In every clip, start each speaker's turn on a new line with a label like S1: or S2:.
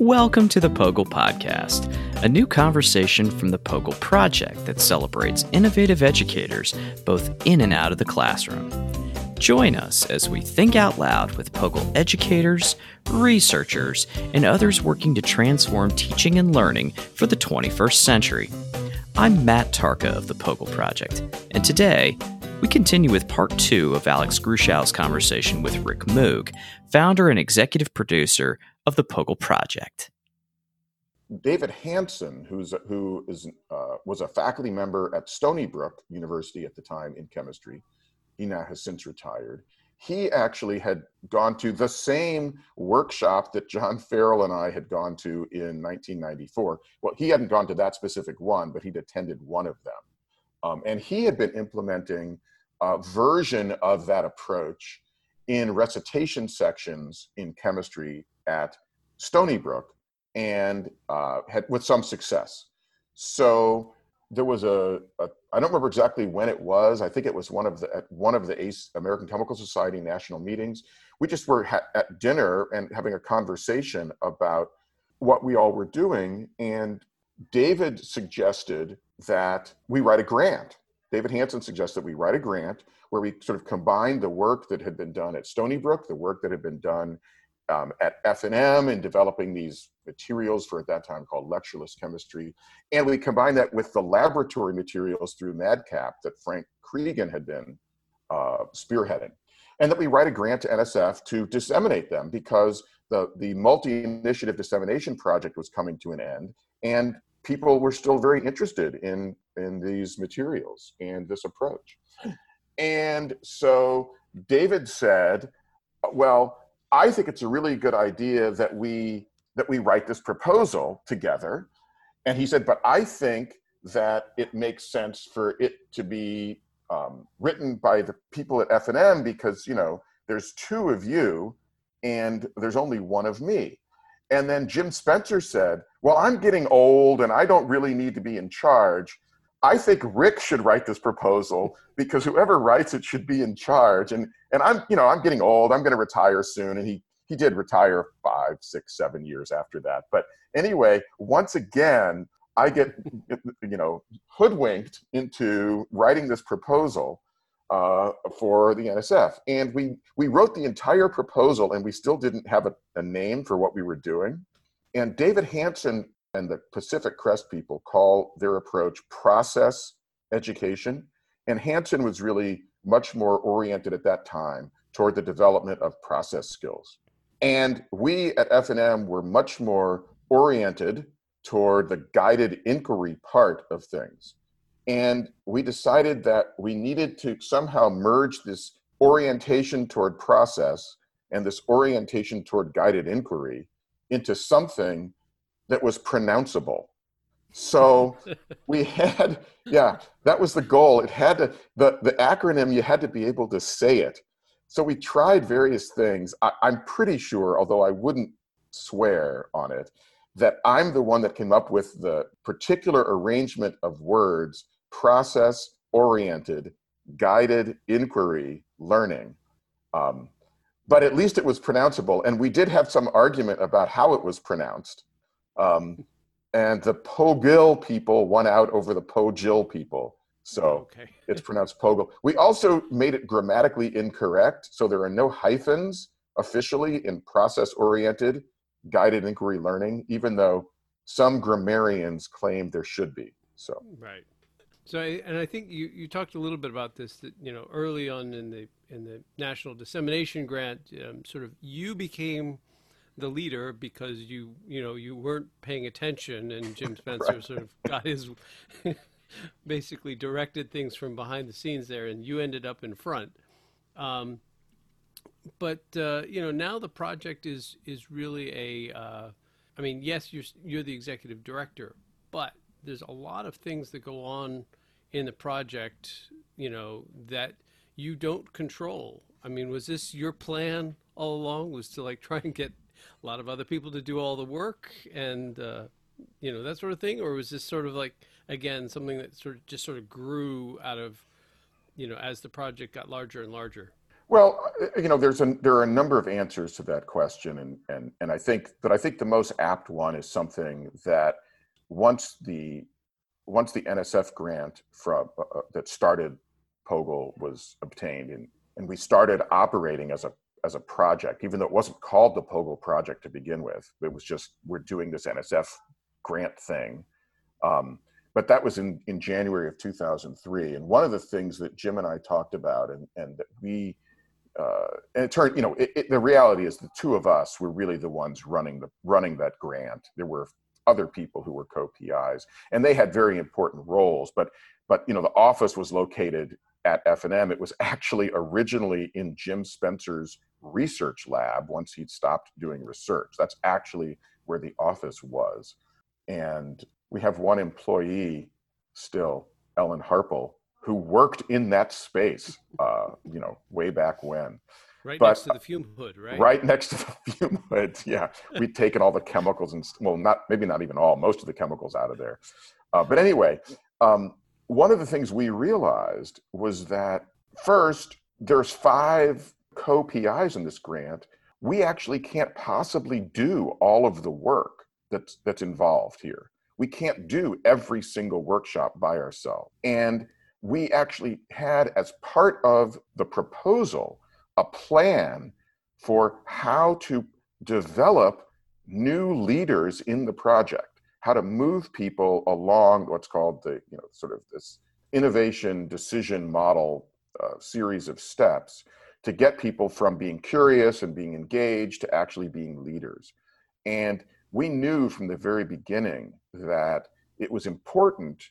S1: Welcome to the POGIL Podcast, a new conversation from the POGIL Project that celebrates innovative educators both in and out of the classroom. Join us as we think out loud with POGIL educators, researchers, and others working to transform teaching and learning for the 21st century. I'm Matt Tarka of the POGIL Project, and today we continue with part two of Alex Grushow's conversation with Rick Moog, founder and executive producer of the POGIL Project.
S2: David Hanson, who's who is uh, was a faculty member at Stony Brook University at the time in chemistry. He now has since retired. He actually had gone to the same workshop that John Farrell and I had gone to in 1994. Well, he hadn't gone to that specific one, but he'd attended one of them. Um, and he had been implementing a version of that approach in recitation sections in chemistry at Stony Brook and uh, had with some success. So there was a, a I don't remember exactly when it was. I think it was one of the at one of the ACE, American Chemical Society national meetings. We just were ha- at dinner and having a conversation about what we all were doing, and David suggested that we write a grant. David Hanson suggested we write a grant where we sort of combine the work that had been done at Stony Brook, the work that had been done um, at F&M in developing these materials for at that time called lectureless chemistry. And we combined that with the laboratory materials through MadCap that Frank Creegan had been uh, spearheading. And that we write a grant to NSF to disseminate them because the, the multi-initiative dissemination project was coming to an end and people were still very interested in, in these materials and this approach. And so David said, well, I think it's a really good idea that we that we write this proposal together. And he said, but I think that it makes sense for it to be um, written by the people at F&M because you know there's two of you and there's only one of me. And then Jim Spencer said, well, I'm getting old and I don't really need to be in charge. I think Rick should write this proposal because whoever writes it should be in charge. And and I'm you know I'm getting old. I'm going to retire soon. And he he did retire five, six, seven years after that. But anyway, once again, I get you know hoodwinked into writing this proposal uh, for the NSF, and we we wrote the entire proposal, and we still didn't have a, a name for what we were doing. And David Hanson and the Pacific Crest people call their approach process education. And Hanson was really much more oriented at that time toward the development of process skills. And we at F&M were much more oriented toward the guided inquiry part of things. And we decided that we needed to somehow merge this orientation toward process and this orientation toward guided inquiry into something that was pronounceable. So we had, yeah, that was the goal. It had to, the, the acronym, you had to be able to say it. So we tried various things. I, I'm pretty sure, although I wouldn't swear on it, that I'm the one that came up with the particular arrangement of words process oriented, guided inquiry, learning. Um, but at least it was pronounceable. And we did have some argument about how it was pronounced. Um, and the Pogil people won out over the Pogil people. So okay. it's pronounced Pogil. We also made it grammatically incorrect. So there are no hyphens officially in process oriented guided inquiry learning, even though some grammarians claim there should be. So,
S3: right. So, and I think you, you talked a little bit about this that, you know, early on in the, in the national dissemination grant, um, sort of you became the leader because you you know you weren't paying attention and Jim Spencer right. sort of got his basically directed things from behind the scenes there and you ended up in front um, but uh, you know now the project is is really a uh, I mean yes you're you're the executive director but there's a lot of things that go on in the project you know that you don't control I mean was this your plan all along was to like try and get a lot of other people to do all the work and uh, you know that sort of thing, or was this sort of like again something that sort of just sort of grew out of you know as the project got larger and larger?
S2: Well, uh, you know, there's a there are a number of answers to that question, and and and I think, but I think the most apt one is something that once the once the NSF grant from uh, uh, that started POGIL was obtained, and and we started operating as a as a project, even though it wasn't called the POGIL project to begin with. It was just we're doing this NSF grant thing. Um, but that was in, in January of 2003. And one of the things that Jim and I talked about, and, and that we uh, and it turned, you know, it, it, the reality is the two of us were really the ones running the running that grant. There were other people who were co-PIs, and they had very important roles. But but you know, the office was located at F&M. It was actually originally in Jim Spencer's research lab once he'd stopped doing research. That's actually where the office was, and we have one employee still, Ellen Harple, who worked in that space, uh, you know, way back when.
S3: Right but, next to the fume hood, right?
S2: Right next to the fume hood. Yeah, we'd taken all the chemicals and well, not maybe not even all, most of the chemicals out of there. Uh, but anyway, um, one of the things we realized was that first, there's five co-PIs in this grant. We actually can't possibly do all of the work that's that's involved here. We can't do every single workshop by ourselves, and we actually had as part of the proposal a plan for how to develop new leaders in the project how to move people along what's called the you know sort of this innovation decision model uh, series of steps to get people from being curious and being engaged to actually being leaders. And we knew from the very beginning that it was important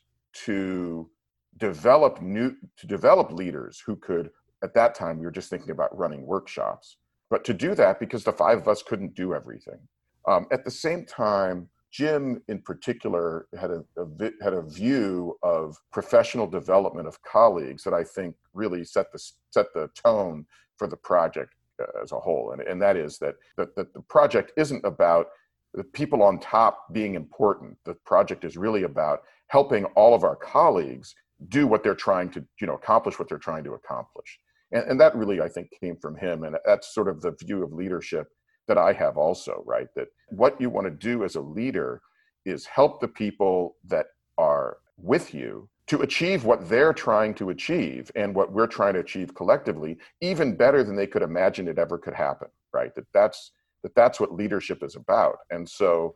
S2: to develop new to develop leaders who could at that time we were just thinking about running workshops. But to do that because the five of us couldn't do everything. Um, at the same time jim in particular had a, a, had a view of professional development of colleagues that i think really set the set the tone for the project uh, as a whole. And, and that is that, that that the project isn't about the people on top being important. The project is really about helping all of our colleagues do what they're trying to you know accomplish what they're trying to accomplish. And, and that really i think came from him. And that's sort of the view of leadership that i have also right? That what you want to do as a leader is help the people that are with you to achieve what they're trying to achieve and what we're trying to achieve collectively even better than they could imagine it ever could happen right? That that's that that's what leadership is about. And so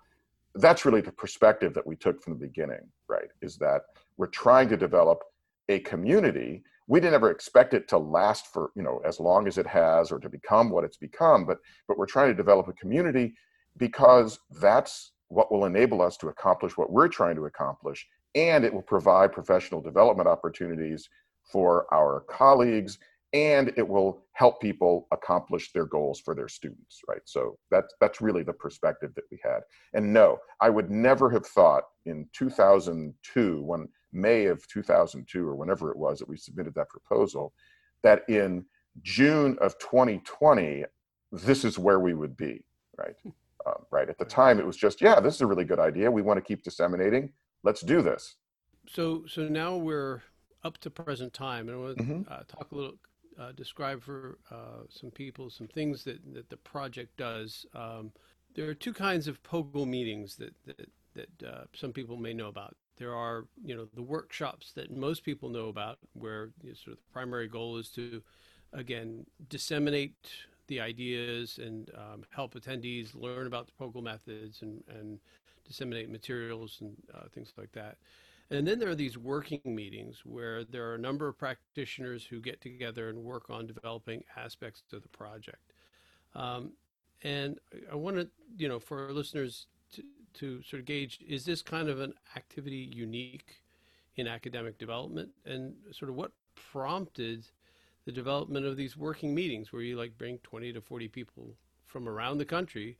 S2: that's really the perspective that we took from the beginning right is that we're trying to develop a community. We didn't ever expect it to last for you know as long as it has or to become what it's become but but we're trying to develop a community because that's what will enable us to accomplish what we're trying to accomplish and it will provide professional development opportunities for our colleagues and it will help people accomplish their goals for their students right? So that's that's really the perspective that we had. And no i would never have thought in 2002 when may of 2002 or whenever it was that we submitted that proposal that in june of 2020 this is where we would be right? Um, right at the time it was just yeah this is a really good idea. We want to keep disseminating let's do this
S3: so so now we're up to present time and i want to mm-hmm. uh, talk a little uh, describe for uh, some people some things that, that the project does. Um, there are two kinds of POGIL meetings that that, that uh, some people may know about. There are, you know, the workshops that most people know about, where you know, sort of the primary goal is to, again, disseminate the ideas and um, help attendees learn about the POGIL methods and, and disseminate materials and uh, things like that. And then there are these working meetings where there are a number of practitioners who get together and work on developing aspects of the project. Um, and I want to, you know, for our listeners to, to sort of gauge is this kind of an activity unique in academic development? And sort of what prompted the development of these working meetings where you like bring 20 to 40 people from around the country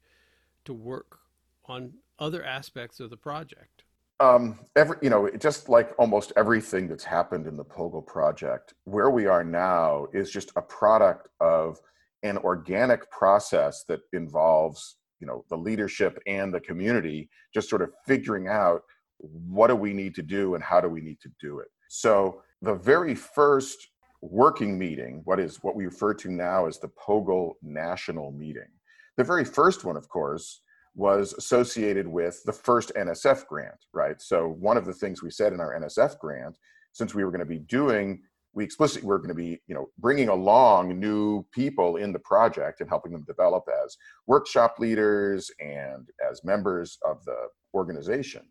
S3: to work on other aspects of the project?
S2: um, every you know just like almost everything that's happened in the POGIL project where we are now is just a product of an organic process that involves you know the leadership and the community just sort of figuring out what do we need to do and how do we need to do it so the very first working meeting, what is what we refer to now as the POGIL National Meeting. The very first one, of course, was associated with the first NSF grant, right? So one of the things we said in our NSF grant, since we were going to be doing, we explicitly were going to be, you know, bringing along new people in the project and helping them develop as workshop leaders and as members of the organization,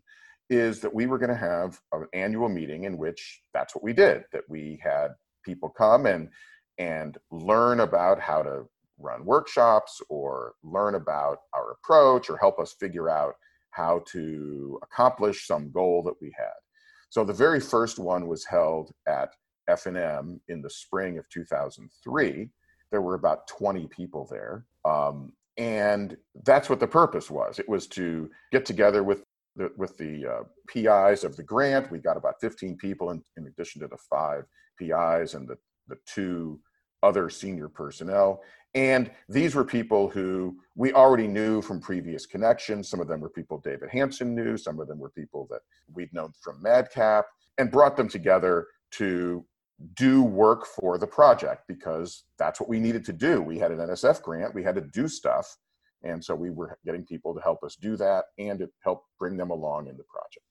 S2: is that we were going to have an annual meeting in which that's what we did, that we had people come and and learn about how to run workshops or learn about our approach or help us figure out how to accomplish some goal that we had. So the very first one was held at F&M in the spring of 2003. There were about 20 people there. Um, and that's what the purpose was. It was to get together with the, with the uh, PIs of the grant. We got about 15 people in, in addition to the five PIs and the, the two other senior personnel. And these were people who we already knew from previous connections. Some of them were people David Hanson knew, some of them were people that we'd known from MadCap, and brought them together to do work for the project because that's what we needed to do. We had an NSF grant, we had to do stuff. And so we were getting people to help us do that and to help bring them along in the project.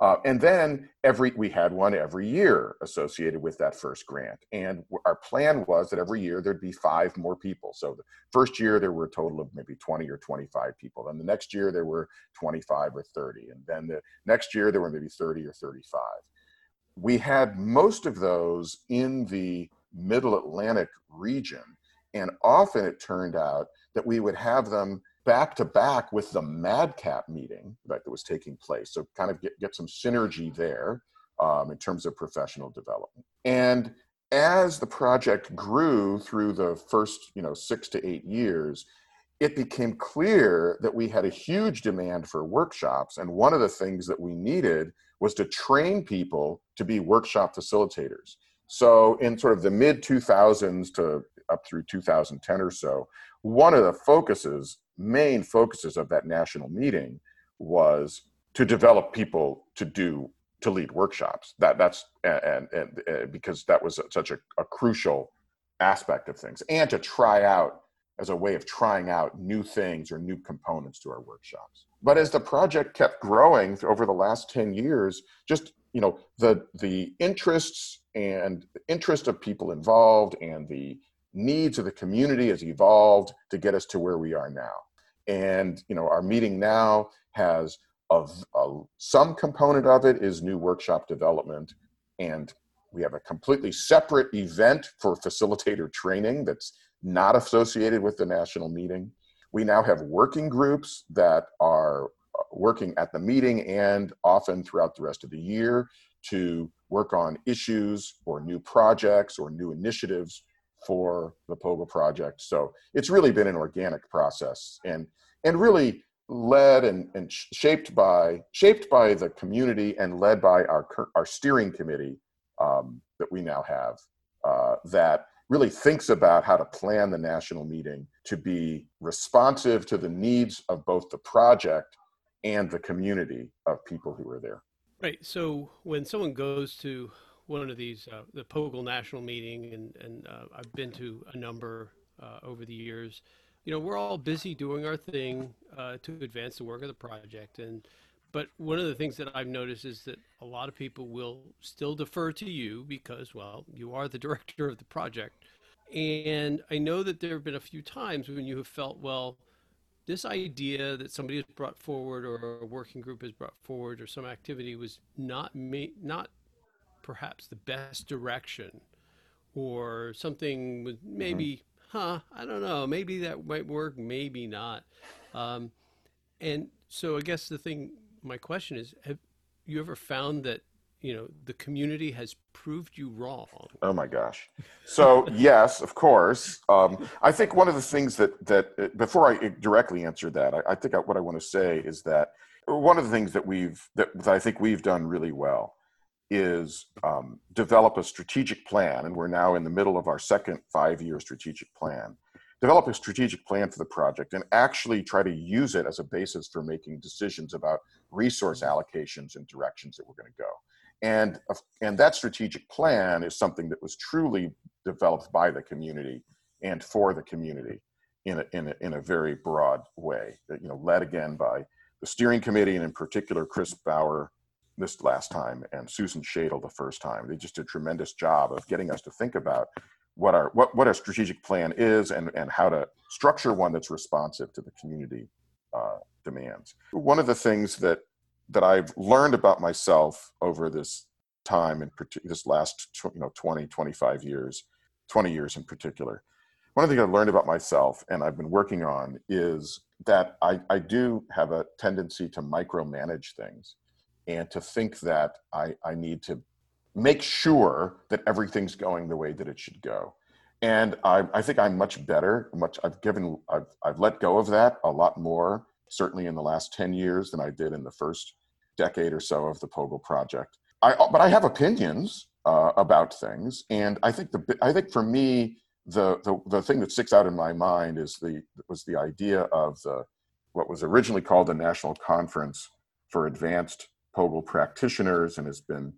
S2: Uh, and then every we had one every year associated with that first grant. And our plan was that every year there'd be five more people. So the first year there were a total of maybe 20 or 25 people. Then the next year there were 25 or 30. And then the next year there were maybe 30 or 35. We had most of those in the middle Atlantic region. And often it turned out that we would have them back to back with the madcap meeting that was taking place. So kind of get, get some synergy there um, in terms of professional development. And as the project grew through the first you know six to eight years it became clear that we had a huge demand for workshops. And one of the things that we needed was to train people to be workshop facilitators. So in sort of the mid 2000s to up through 2010 or so one of the focuses main focuses of that national meeting was to develop people to do to lead workshops. That that's and, and, and because that was such a, a crucial aspect of things and to try out as a way of trying out new things or new components to our workshops. But as the project kept growing over the last 10 years just you know the the interests and the interest of people involved and the needs of the community has evolved to get us to where we are now. And you know, our meeting now has of some component of it is new workshop development, and we have a completely separate event for facilitator training that's not associated with the national meeting. We now have working groups that are uh, working at the meeting and often throughout the rest of the year to work on issues or new projects or new initiatives for the POGIL project. So it's really been an organic process and and really led and, and shaped by shaped by the community and led by our our steering committee um, that we now have uh, that really thinks about how to plan the national meeting to be responsive to the needs of both the project and the community of people who are there.
S3: Right. So when someone goes to one of these, uh, the POGIL National Meeting, and and uh, I've been to a number uh, over the years. You know, we're all busy doing our thing uh, to advance the work of the project, and but one of the things that I've noticed is that a lot of people will still defer to you because, well, you are the director of the project, and I know that there have been a few times when you have felt, well, this idea that somebody has brought forward or a working group has brought forward or some activity was not me, not perhaps the best direction or something with maybe mm-hmm. huh i don't know maybe that might work maybe not. Um, and so i guess the thing my question is have you ever found that you know the community has proved you wrong?
S2: Oh my gosh. So yes of course. Um, i think one of the things that that uh, before i directly answer that i, I think I, what i want to say is that one of the things that we've that, that i think we've done really well is um, develop a strategic plan, and we're now in the middle of our second five year strategic plan. Develop a strategic plan for the project and actually try to use it as a basis for making decisions about resource allocations and directions that we're going to go. And, and that strategic plan is something that was truly developed by the community and for the community in a, in a, in a very broad way, you know, led again by the steering committee and in particular Chris Bauer this last time and Susan Shadle the first time. They just did a tremendous job of getting us to think about what our what, what our strategic plan is and, and how to structure one that's responsive to the community uh, demands. One of the things that that I've learned about myself over this time in this last you know 20 25 years 20 years in particular one of the things I've learned about myself and I've been working on is that I, I do have a tendency to micromanage things and to think that I, I need to make sure that everything's going the way that it should go. And I, I think I'm much better. Much I've given I've, I've let go of that a lot more, certainly in the last 10 years than I did in the first decade or so of the POGIL project. I, but I have opinions uh, about things, and I think the I think for me the, the the thing that sticks out in my mind is the was the idea of the what was originally called the National Conference for Advanced POGIL Practitioners and has been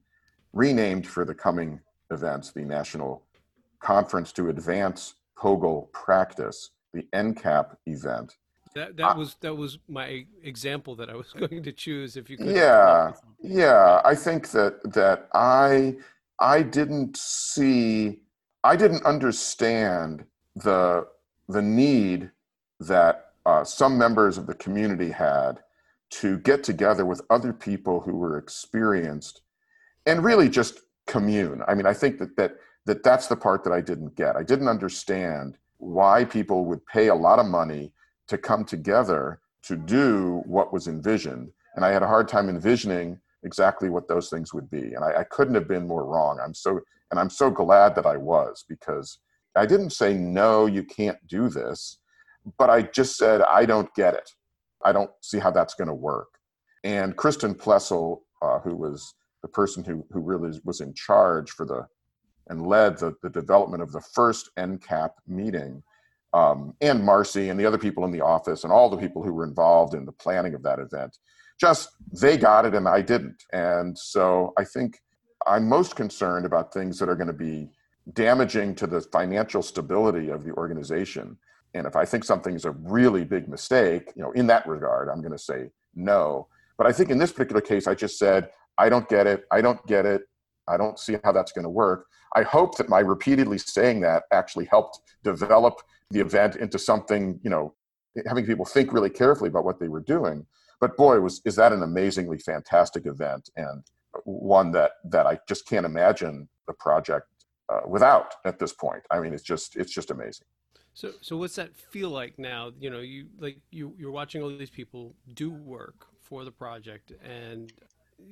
S2: renamed for the coming events the National Conference to Advance POGIL Practice, the NCAP event.
S3: That, that was that was my example that I was going to choose. If you could,
S2: yeah, yeah, I think that that I I didn't see I didn't understand the the need that uh, some members of the community had to get together with other people who were experienced and really just commune. I mean, I think that that that that's the part that I didn't get. I didn't understand why people would pay a lot of money to come together to do what was envisioned, and I had a hard time envisioning exactly what those things would be. And I, I couldn't have been more wrong. I'm so and I'm so glad that I was because I didn't say, no, you can't do this, but I just said, I don't get it. I don't see how that's going to work. And Kristen Plessel, uh, who was the person who, who really was in charge for the and led the, the development of the first NCAP meeting, um, and Marcy and the other people in the office and all the people who were involved in the planning of that event, just they got it and I didn't. And so I think I'm most concerned about things that are going to be damaging to the financial stability of the organization. And if I think something's a really big mistake, you know, in that regard, I'm going to say no. But I think in this particular case, I just said, I don't get it. I don't get it. I don't see how that's going to work. I hope that my repeatedly saying that actually helped develop the event into something, you know, having people think really carefully about what they were doing. But boy, was is that an amazingly fantastic event. And one that that I just can't imagine the project uh, without at this point. I mean, it's just it's just amazing.
S3: So so what's that feel like now? You know, you like you you're watching all these people do work for the project, and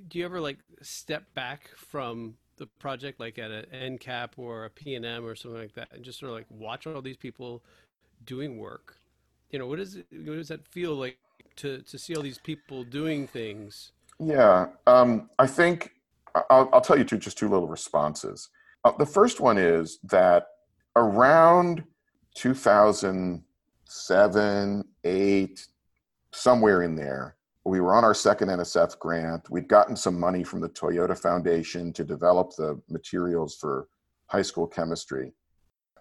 S3: do you ever like step back from the project, like at an NCAP or a PNM or something like that, and just sort of like watch all these people doing work? You know, what does it, what does that feel like to to see all these people doing things?
S2: Yeah, um, I think I'll, I'll, tell you two just two little responses. Uh, the first one is that around 2007, eight, somewhere in there, we were on our second NSF grant. We'd gotten some money from the Toyota Foundation to develop the materials for high school chemistry.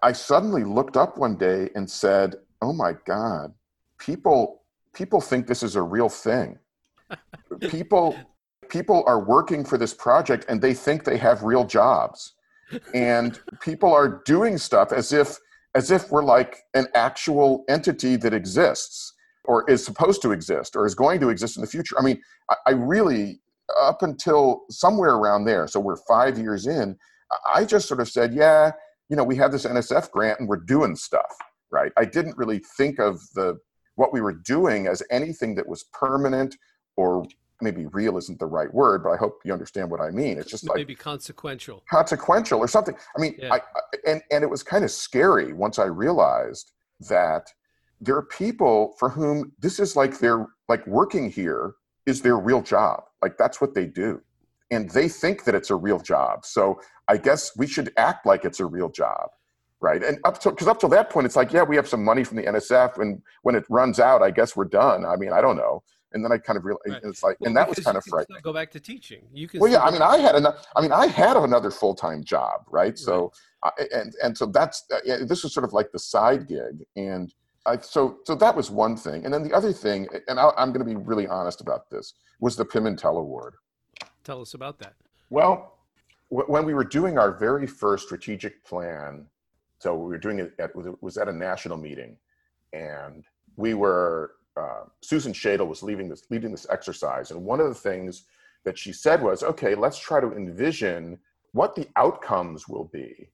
S2: I suddenly looked up one day and said, "Oh my God, people people think this is a real thing." people people are working for this project and they think they have real jobs and people are doing stuff as if as if we're like an actual entity that exists or is supposed to exist or is going to exist in the future. I mean i, I really up until somewhere around there so we're five years in i just sort of said yeah you know we have this nsf grant and we're doing stuff right? I didn't really think of the what we were doing as anything that was permanent or maybe real isn't the right word, but I hope you understand what I mean. It's just like
S3: maybe consequential,
S2: consequential or something. I mean, yeah. I, and and it was kind of scary once I realized that there are people for whom this is like their like working here is their real job. Like that's what they do, and they think that it's a real job. So I guess we should act like it's a real job. Right. And up to, because up to that point, it's like, yeah, we have some money from the NSF. And when it runs out, I guess we're done. I mean, I don't know And then I kind of realized right. it's like, well, and that was kind of frightening.
S3: Go back to teaching. You can.
S2: Well, yeah. I mean, I had another. I mean, I had another full time job, right? right? So, I, and and so that's uh, this was sort of like the side gig, and I so so that was one thing, and then the other thing, and I, I'm going to be really honest about this, was the Pimentel Award.
S3: Tell us about that.
S2: Well, w- when we were doing our very first strategic plan, so we were doing it at it was at a national meeting, and we were uh, Susan Shadle was leading this leading this exercise, and one of the things that she said was, "Okay, let's try to envision what the outcomes will be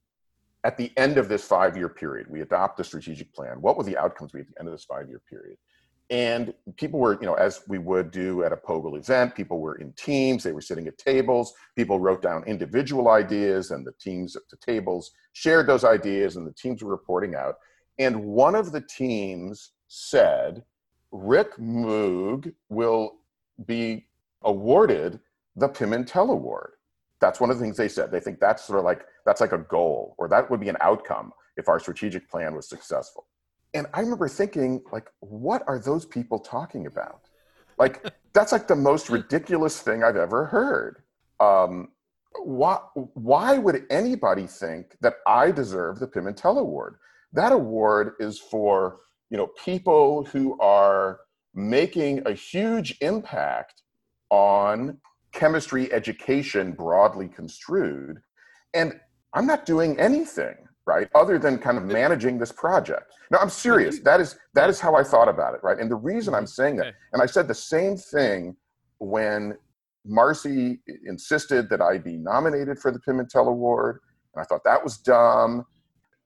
S2: at the end of this five-year period. We adopt the strategic plan. What will the outcomes be at the end of this five-year period?" And people were, you know, as we would do at a POGIL event, people were in teams. They were sitting at tables. People wrote down individual ideas, and the teams at the tables shared those ideas, and the teams were reporting out. And one of the teams said, Rick Moog will be awarded the Pimentel Award. That's one of the things they said. They think that's sort of like that's like a goal, or that would be an outcome if our strategic plan was successful. And I remember thinking, like, what are those people talking about? Like, that's like the most ridiculous thing I've ever heard. Um, why, why would anybody think that I deserve the Pimentel Award? That award is for you know people who are making a huge impact on chemistry education broadly construed. And i'm not doing anything right other than kind of managing this project. No i'm serious. Mm-hmm. That is that is how i thought about it right? And the reason i'm mm-hmm. saying that and i said the same thing when marcy insisted that i be nominated for the pimentel award and i thought that was dumb.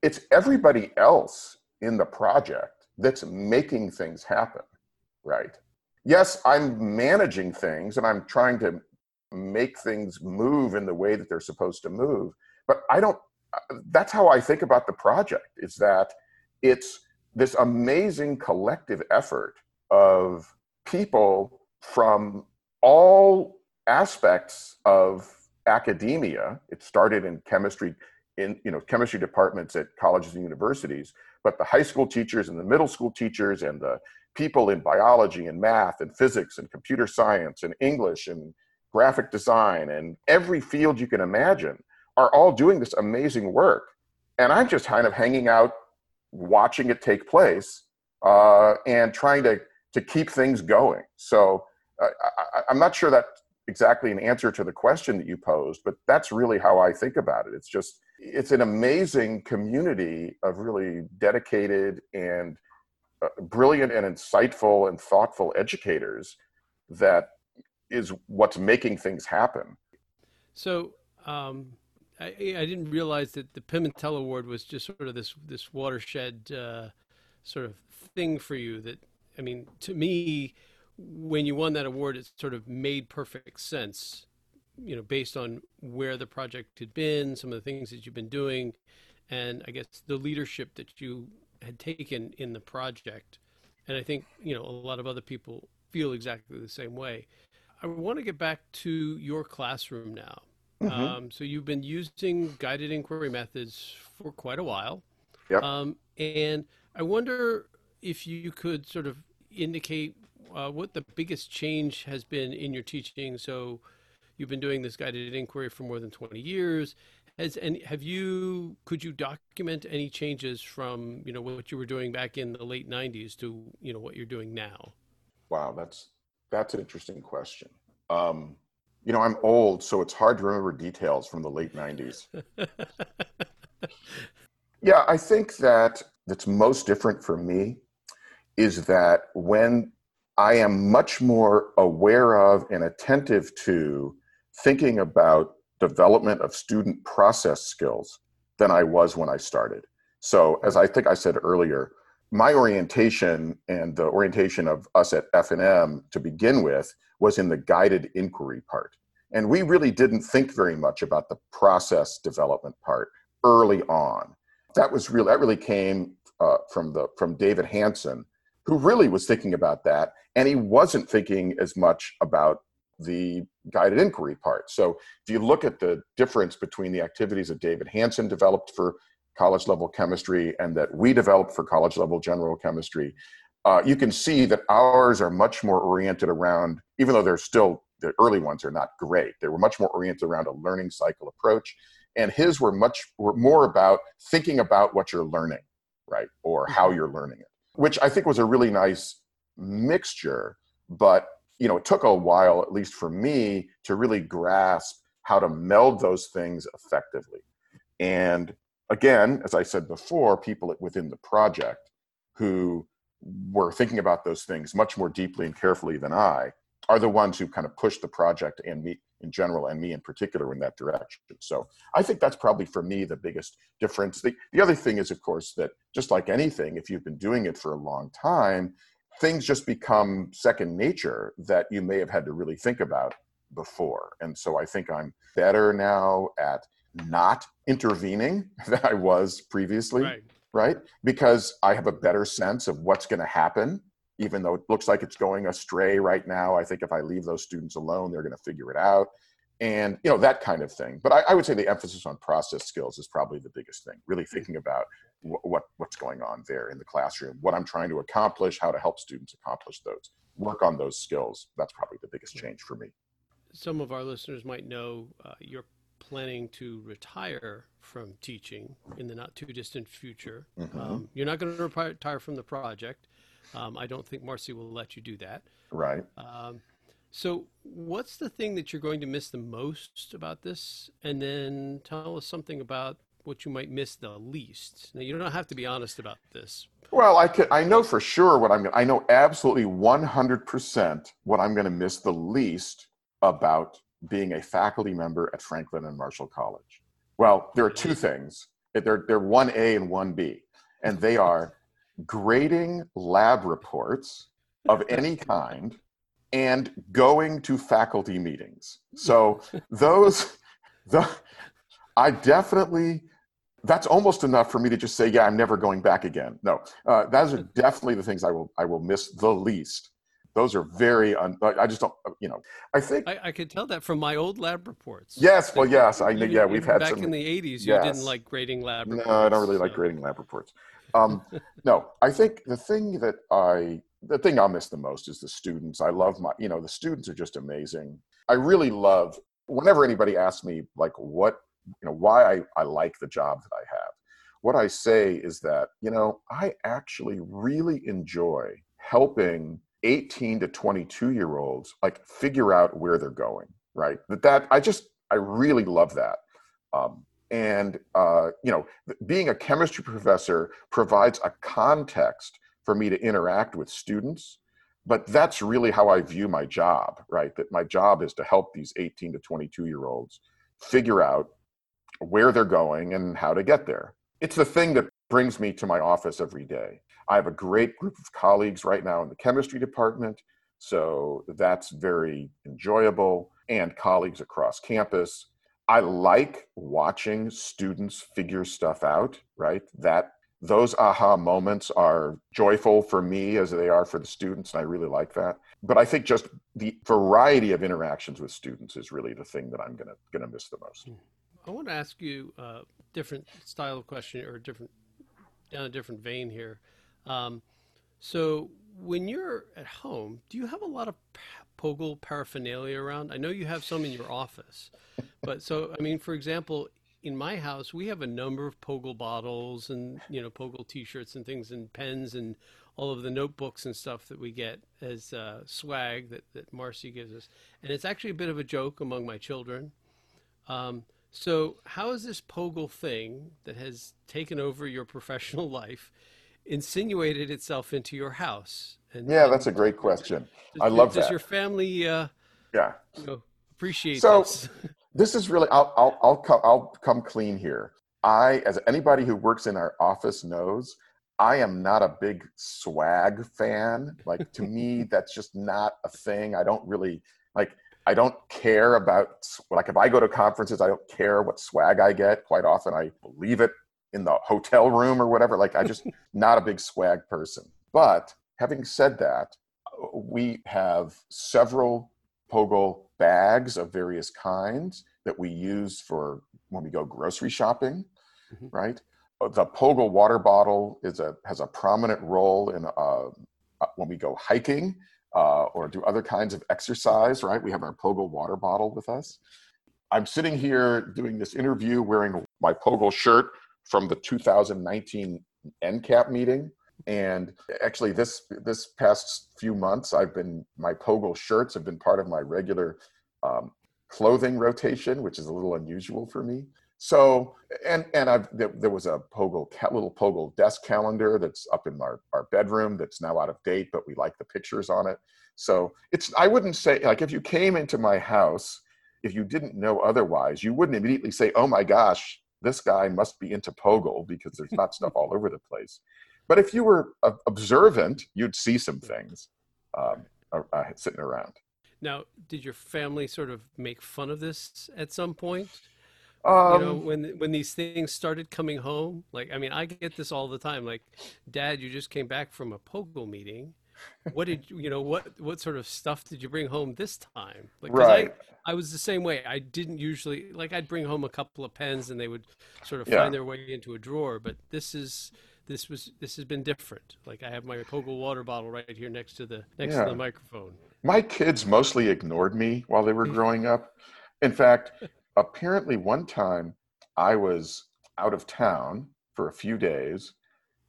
S2: It's everybody else in the project that's making things happen, right? Yes, I'm managing things and I'm trying to make things move in the way that they're supposed to move, but I don't uh, that's how I think about the project is that it's this amazing collective effort of people from all aspects of academia. It started in chemistry in you know chemistry departments at colleges and universities but the high school teachers and the middle school teachers and the people in biology and math and physics and computer science and english and graphic design and every field you can imagine are all doing this amazing work. And i'm just kind of hanging out watching it take place uh, and trying to to keep things going. So uh, I, i'm not sure that exactly an answer to the question that you posed but that's really how i think about it. It's just it's an amazing community of really dedicated and uh, brilliant and insightful and thoughtful educators that is what's making things happen.
S3: So um, I, I, didn't realize that the Pimentel Award was just sort of this this watershed uh, sort of thing for you. That I mean, to me, when you won that award, it sort of made perfect sense you know, based on where the project had been, some of the things that you've been doing, and I guess the leadership that you had taken in the project. And I think, you know, a lot of other people feel exactly the same way. I want to get back to your classroom now. Mm-hmm. Um, so you've been using guided inquiry methods for quite a while.
S2: Yep.
S3: Um, and I wonder if you could sort of indicate uh, what the biggest change has been in your teaching. So, You've been doing this guided inquiry for more than 20 years. Has and have you could you document any changes from you know what you were doing back in the late 90s to you know what you're doing now?
S2: Wow, that's that's an interesting question. Um, you know, I'm old, so it's hard to remember details from the late 90s. yeah, I think that that's most different for me is that when I am much more aware of and attentive to thinking about development of student process skills than I was when I started. So, as I think I said earlier, my orientation and the orientation of us at F&M to begin with was in the guided inquiry part. And we really didn't think very much about the process development part early on. That was really that really came uh, from the from David Hanson, who really was thinking about that, and he wasn't thinking as much about the guided inquiry part. So if you look at the difference between the activities that David Hanson developed for college level chemistry and that we developed for college level general chemistry, uh, you can see that ours are much more oriented around, even though they're still the early ones are not great. They were much more oriented around a learning cycle approach, and his were much were more about thinking about what you're learning, right, or how
S3: Mm-hmm.
S2: you're learning it, which I think was a really nice mixture. But you know, it took a while, at least for me, to really grasp how to meld those things effectively. And again, as I said before, people within the project who were thinking about those things much more deeply and carefully than I are the ones who kind of pushed the project and me in general and me in particular in that direction. So I think that's probably for me the biggest difference. The, the other thing is, of course, that just like anything, if you've been doing it for a long time, things just become second nature that you may have had to really think about before. And so I think I'm better now at not intervening than I was previously
S3: Right.
S2: right? Because I have a better sense of what's going to happen, even though it looks like it's going astray right now. I think if I leave those students alone, they're going to figure it out. And, you know, that kind of thing. But I, I would say the emphasis on process skills is probably the biggest thing, really hmm. thinking about what, what's going on there in the classroom, what I'm trying to accomplish, how to help students accomplish those, work on those skills. That's probably the biggest change for me.
S3: Some of our listeners might know uh, you're planning to retire from teaching in the not too distant future.
S2: Mhm.
S3: Um, you're not going to retire from the project. Um, I don't think Marcy will let you do that.
S2: Right.
S3: Um, so, what's the thing that you're going to miss the most about this? And then tell us something about what you might miss the least. Now, you don't have to be honest about this.
S2: Well, I could, I know for sure what I'm. I know absolutely 100% what I'm going to miss the least about being a faculty member at Franklin and Marshall College. Well, there are two things. They're they're one A and one B, and they are grading lab reports of any kind and going to faculty meetings. So those, the, I definitely that's almost enough for me to just say, yeah, I'm never going back again. No, uh, those are definitely the things I will I will miss the least. Those are very. Un, I just don't. You know. I think.
S3: I, I could tell that from my old lab reports.
S2: yes. Well, yes. I know. Yeah, we've had
S3: back
S2: some.
S3: in the 80s, you
S2: yes.
S3: didn't like grading lab
S2: No. I don't really like grading lab reports. Um, no, I think the thing that I the thing I'll miss the most is the students. I love my. You know, the students are just amazing. I really love. Whenever anybody asks me like what you know why I, I like the job that I have, what I say is that you know I actually really enjoy helping 18 to 22 year olds like figure out where they're going. Right. That that I just I really love that. Um, and uh, you know being a chemistry professor provides a context for me to interact with students but that's really how i view my job right that my job is to help these 18 to 22 year olds figure out where they're going and how to get there it's the thing that brings me to my office every day i have a great group of colleagues right now in the chemistry department so that's very enjoyable and colleagues across campus I like watching students figure stuff out, right? That those aha moments are joyful for me as they are for the students, and I really like that. But I think just the variety of interactions with students is really the thing that I'm gonna gonna miss the most. Hmm.
S3: I want to ask you a different style of question or a different down a different vein here. Um, so when you're at home, do you have a lot of p- POGIL paraphernalia around? I know you have some in your office, but so I mean, for example, in my house, we have a number of POGIL bottles and you know POGIL T-shirts and things and pens and all of the notebooks and stuff that we get as uh, swag that that Marcy gives us, and it's actually a bit of a joke among my children. Um, so, how is this POGIL thing that has taken over your professional life insinuated itself into your house? And,
S2: Yeah,
S3: and
S2: that's a great question.
S3: does
S2: I love
S3: Does
S2: that.
S3: Does your family uh,
S2: Yeah.
S3: you know, appreciate
S2: So-
S3: this?
S2: this is really I'll I'll I'll come I'll come clean here. I as anybody who works in our office knows, I am not a big swag fan. Like to me that's just not a thing. I don't really like I don't care about like if I go to conferences, I don't care what swag I get. Quite often I leave it in the hotel room or whatever. Like I just not a big swag person. But having said that, we have several POGIL bags of various kinds that we use for when we go grocery shopping,
S3: Mhm.
S2: right? Uh, The POGIL water bottle is a has a prominent role in uh, when we go hiking uh, or do other kinds of exercise, right? We have our POGIL water bottle with us. I'm sitting here doing this interview wearing my POGIL shirt from the 2019 NCAP meeting. And actually, this this past few months, I've been my POGIL shirts have been part of my regular um, clothing rotation, which is a little unusual for me. So, and and I've there, there was a POGIL little POGIL desk calendar that's up in our, our bedroom that's now out of date, but we like the pictures on it. So it's I wouldn't say like if you came into my house, if you didn't know otherwise, you wouldn't immediately say, "Oh my gosh, this guy must be into POGIL because there's not stuff all over the place." But if you were observant, you'd see some things um, uh, sitting around.
S3: Now, did your family sort of make fun of this at some point? Um, you know, when when these things started coming home, like I mean, I get this all the time. Like, Dad, you just came back from a POGIL meeting. What did you know? What what sort of stuff did you bring home this time? Like,
S2: right.
S3: I, I was the same way. I didn't usually like. I'd bring home a couple of pens, and they would sort of yeah. find their way into a drawer. But this is this was this has been different. Like I have my POGIL water bottle right here next to the next yeah. to the microphone.
S2: My kids mostly ignored me while they were growing up. In fact, apparently one time I was out of town for a few days,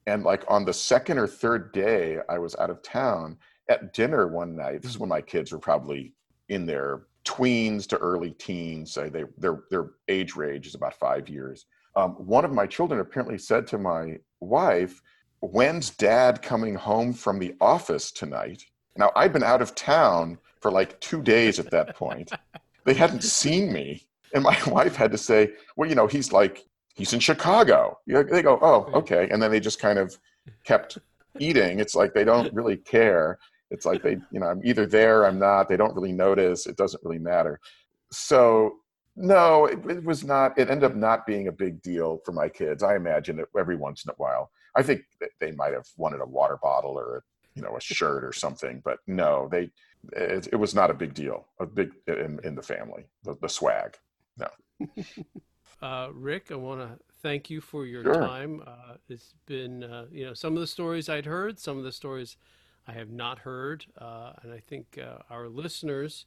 S2: and like on the second or third day I was out of town at dinner one night. This is when my kids were probably in their tweens to early teens. Say they their their age range is about five years um, one of my children apparently said to my wife, When's dad coming home from the office tonight? Now, I'd been out of town for like two days at that point. they hadn't seen me. And my wife had to say, Well, you know, he's like, he's in Chicago. They go, Oh, okay. And then they just kind of kept eating. It's like they don't really care. It's like they, you know, I'm either there, I'm not. They don't really notice. It doesn't really matter. So no, it, it, was not. It ended up not being a big deal for my kids. I imagine it every once in a while. I think they might have wanted a water bottle or you know a shirt or something, but no, they. It, it was not a big deal. A big in, in the family. The, the swag. No.
S3: Uh, Rick, I want to thank you for your sure. time. Uh, it's been, uh, you know, some of the stories I'd heard, some of the stories I have not heard, uh, and I think uh, our listeners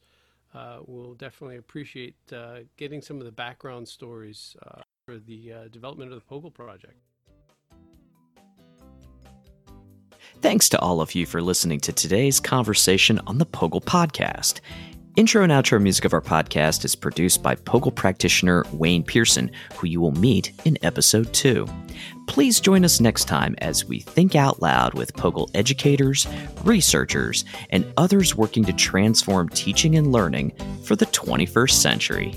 S3: uh, will definitely appreciate uh, getting some of the background stories uh, for the uh, development of the POGIL project.
S1: Thanks to all of you for listening to today's conversation on the POGIL podcast. Intro and outro music of our podcast is produced by POGIL practitioner Wayne Pearson, who you will meet in episode 2. Please join us next time as we think out loud with POGIL educators, researchers, and others working to transform teaching and learning for the 21st century.